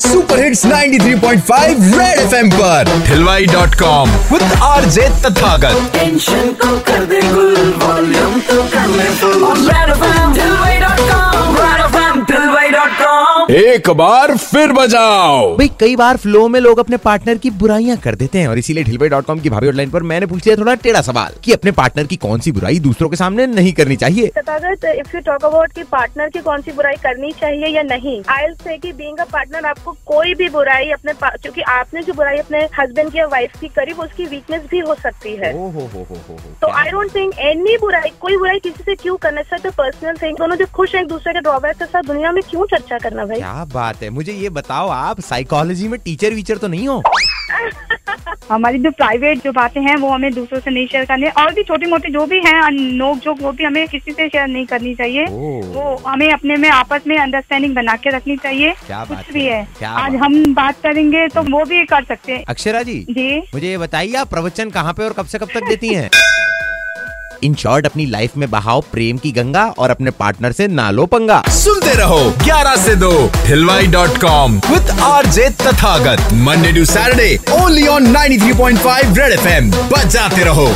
Super hits 93.5 red FM पर। Hilwai dot com with R J Tathagat. Tension को कर दे गुल वॉल्यूम तो कर ले फुल रेड एफएम एक बार फिर बजाओ। भाई कई बार फ्लो में लोग अपने पार्टनर की बुराइयाँ कर देते हैं और इसीलिए ढिलवाई डॉट कॉम की भाभी ऑनलाइन पर मैंने पूछ लिया थोड़ा टेढ़ा सवाल कि अपने पार्टनर की कौन सी बुराई दूसरों के सामने नहीं करनी चाहिए? इफ़ यू टॉक अबाउट कि पार्टनर की कौन सी बुराई करनी चाहिए या नहीं आई से कि बीइंग अ पार्टनर आपको कोई भी बुराई अपने क्योंकि आपने जो बुराई अपने हस्बैंड की या वाइफ की करी वो उसकी वीकनेस भी हो सकती है। ओ हो हो हो हो हो तो आई डोंट थिंक एनी बुराई कोई बुराई किसी से क्यों करना चाहिए पर्सनल थिंग दोनों जो खुश है एक दूसरे के ड्रॉबैक के साथ दुनिया में क्यों चर्चा करना भाई? क्या बात है? मुझे ये बताओ आप साइकोलॉजी में टीचर वीचर तो नहीं हो? हमारी जो प्राइवेट जो बातें हैं वो हमें दूसरों से नहीं शेयर करनी। और भी छोटी मोटी जो भी हैं नोक जोक वो भी हमें किसी से शेयर नहीं करनी चाहिए। वो हमें अपने में आपस में अंडरस्टैंडिंग बना के रखनी चाहिए। क्या बात कुछ भी है, है क्या आज बात। हम बात करेंगे तो वो भी कर सकते हैं। अक्षरा जी जी। मुझे ये बताइए आप प्रवचन कहाँ पे और कब से कब तक देती हैं? इन शॉर्ट अपनी लाइफ में बहाओ प्रेम की गंगा और अपने पार्टनर से ना लो पंगा। सुनते रहो 11 से दो, Hilwai dot com with R J Tathagat Monday to Saturday only on 93.5 red FM बजाते रहो।